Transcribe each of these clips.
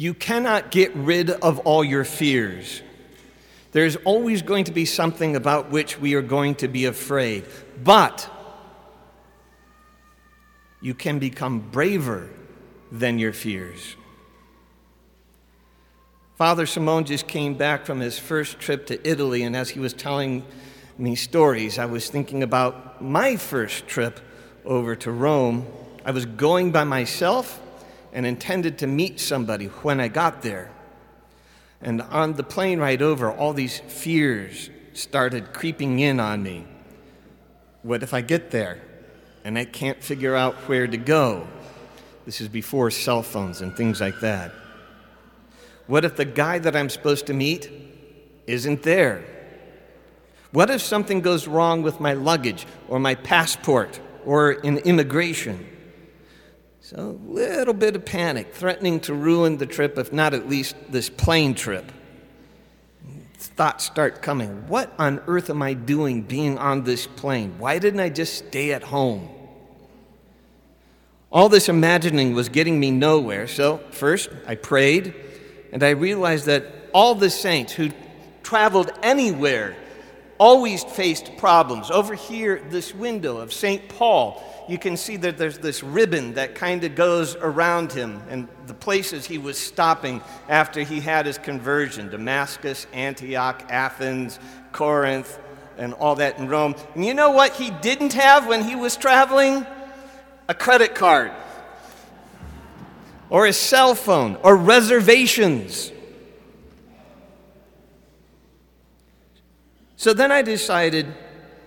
You cannot get rid of all your fears. There's always going to be something about which we are going to be afraid. But you can become braver than your fears. Father Simone just came back from his first trip to Italy, and as he was telling me stories, I was thinking about my first trip over to Rome. I was going by myself and intended to meet somebody when I got there. And on the plane ride over, all these fears started creeping in on me. What if I get there and I can't figure out where to go? This is before cell phones and things like that. What if the guy that I'm supposed to meet isn't there? What if something goes wrong with my luggage or my passport or in immigration? So, a little bit of panic, threatening to ruin the trip, if not at least this plane trip. Thoughts start coming. What on earth am I doing being on this plane? Why didn't I just stay at home? All this imagining was getting me nowhere. So, first, I prayed, and I realized that all the saints who traveled anywhere always faced problems. Over here, this window of St. Paul you can see that there's this ribbon that kind of goes around him and the places he was stopping after he had his conversion Damascus, Antioch, Athens, Corinth, and all that in Rome. And you know what he didn't have when he was traveling? A credit card, or a cell phone, or reservations. So then I decided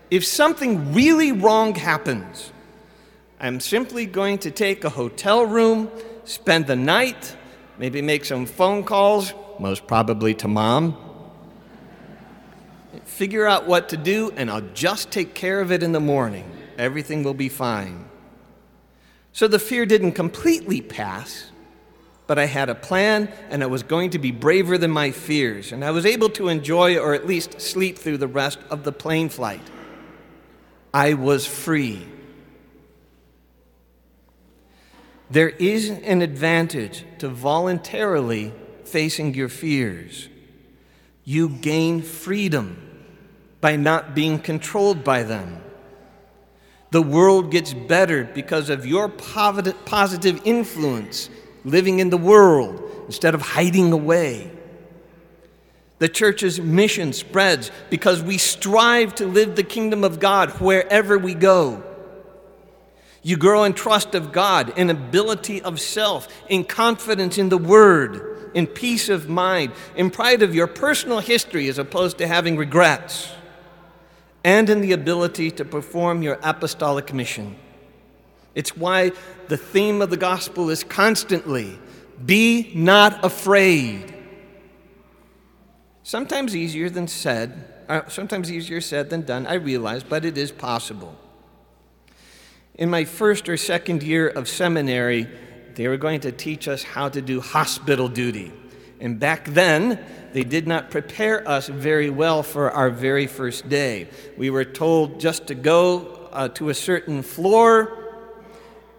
if something really wrong happens, I'm simply going to take a hotel room, spend the night, maybe make some phone calls, most probably to mom, figure out what to do, and I'll just take care of it in the morning. Everything will be fine. So the fear didn't completely pass, but I had a plan, and I was going to be braver than my fears, and I was able to enjoy or at least sleep through the rest of the plane flight. I was free. There is an advantage to voluntarily facing your fears. You gain freedom by not being controlled by them. The world gets better because of your positive influence living in the world instead of hiding away. The church's mission spreads because we strive to live the kingdom of God wherever we go. You grow in trust of God, in ability of self, in confidence in the Word, in peace of mind, in pride of your personal history as opposed to having regrets, and in the ability to perform your apostolic mission. It's why the theme of the gospel is constantly be not afraid. Sometimes easier than said, uh, sometimes easier said than done, I realize, but it is possible. In my first or second year of seminary, they were going to teach us how to do hospital duty. And back then, they did not prepare us very well for our very first day. We were told just to go uh, to a certain floor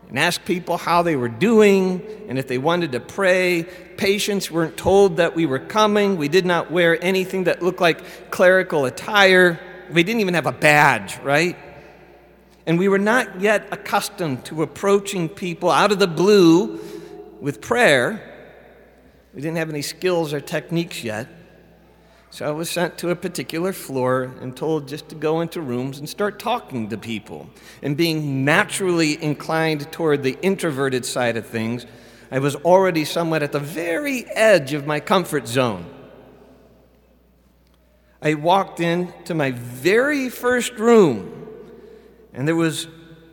and ask people how they were doing and if they wanted to pray. Patients weren't told that we were coming. We did not wear anything that looked like clerical attire. We didn't even have a badge, right? And we were not yet accustomed to approaching people out of the blue with prayer. We didn't have any skills or techniques yet. So I was sent to a particular floor and told just to go into rooms and start talking to people. And being naturally inclined toward the introverted side of things, I was already somewhat at the very edge of my comfort zone. I walked into my very first room and there was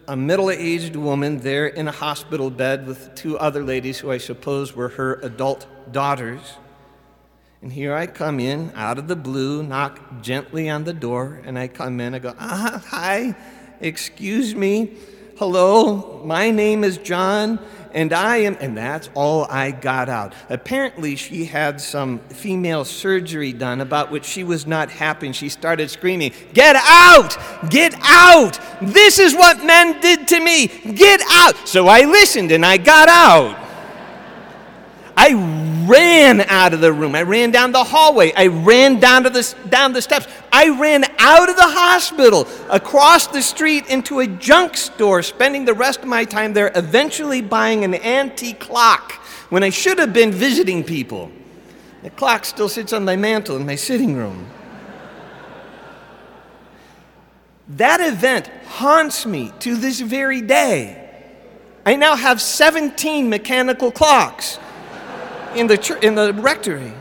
a middle aged woman there in a hospital bed with two other ladies who I suppose were her adult daughters. And here I come in out of the blue, knock gently on the door, and I come in. I go, ah, hi, excuse me. Hello, my name is John, and I am, and that's all I got out. Apparently, she had some female surgery done about which she was not happy, and she started screaming, Get out! Get out! This is what men did to me! Get out! So I listened and I got out. Ran out of the room. I ran down the hallway. I ran down, to the, down the steps. I ran out of the hospital, across the street into a junk store, spending the rest of my time there, eventually buying an antique clock when I should have been visiting people. The clock still sits on my mantle in my sitting room. That event haunts me to this very day. I now have 17 mechanical clocks in the, in the rectory.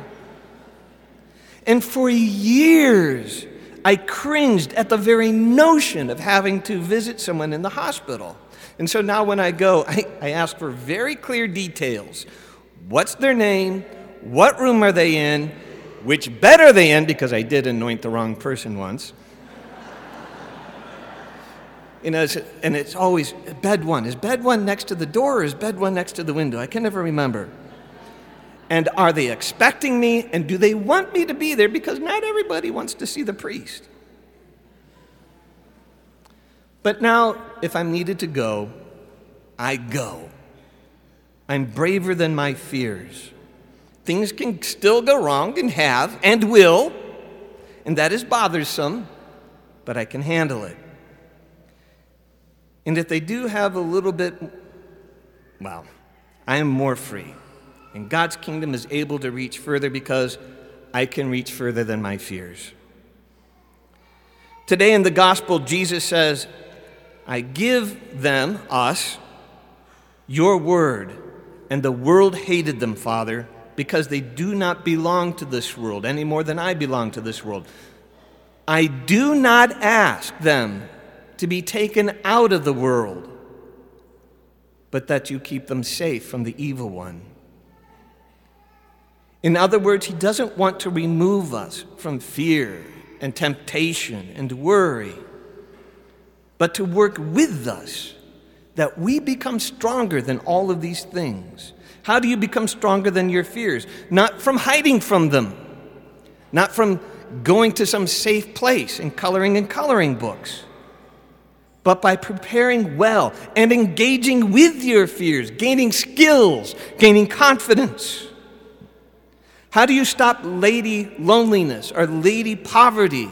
And for years, I cringed at the very notion of having to visit someone in the hospital. And so now when I go, I, I ask for very clear details. What's their name? What room are they in? Which bed are they in? Because I did anoint the wrong person once. You know, and it's always bed one. Is bed one next to the door or is bed one next to the window? I can never remember. And are they expecting me? And do they want me to be there? Because not everybody wants to see the priest. But now, if I'm needed to go, I go. I'm braver than my fears. Things can still go wrong and have and will, and that is bothersome, but I can handle it. And if they do have a little bit, well, I am more free. And God's kingdom is able to reach further because I can reach further than my fears. Today in the gospel, Jesus says, I give them, us, your word, and the world hated them, Father, because they do not belong to this world any more than I belong to this world. I do not ask them to be taken out of the world, but that you keep them safe from the evil one. In other words, he doesn't want to remove us from fear and temptation and worry, but to work with us that we become stronger than all of these things. How do you become stronger than your fears? Not from hiding from them, not from going to some safe place and coloring in coloring books but by preparing well and engaging with your fears, gaining skills, gaining confidence. How do you stop lady loneliness or lady poverty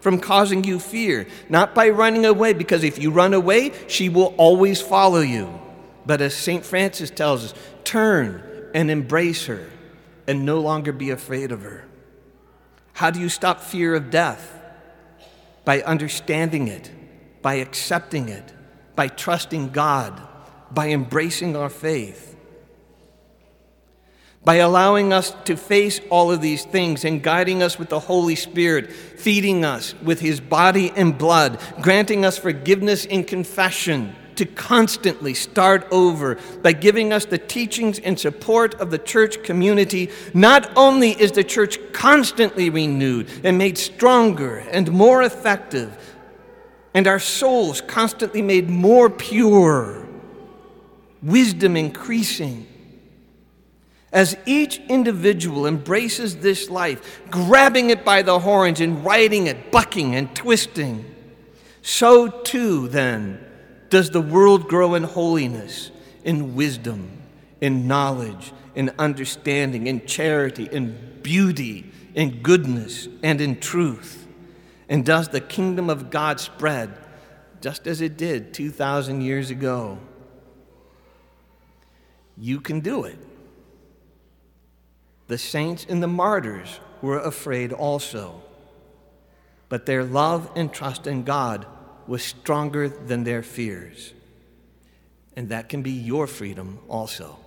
from causing you fear? Not by running away, because if you run away, she will always follow you. But as St. Francis tells us, turn and embrace her and no longer be afraid of her. How do you stop fear of death? By understanding it by accepting it, by trusting God, by embracing our faith. By allowing us to face all of these things and guiding us with the Holy Spirit, feeding us with His body and blood, granting us forgiveness in confession, to constantly start over by giving us the teachings and support of the church community, not only is the church constantly renewed and made stronger and more effective, and our souls constantly made more pure, wisdom increasing. As each individual embraces this life, grabbing it by the horns and riding it, bucking and twisting, so too, then, does the world grow in holiness, in wisdom, in knowledge, in understanding, in charity, in beauty, in goodness, and in truth. And does the kingdom of God spread just as it did 2,000 years ago? You can do it. The saints and the martyrs were afraid also, but their love and trust in God was stronger than their fears. And that can be your freedom also.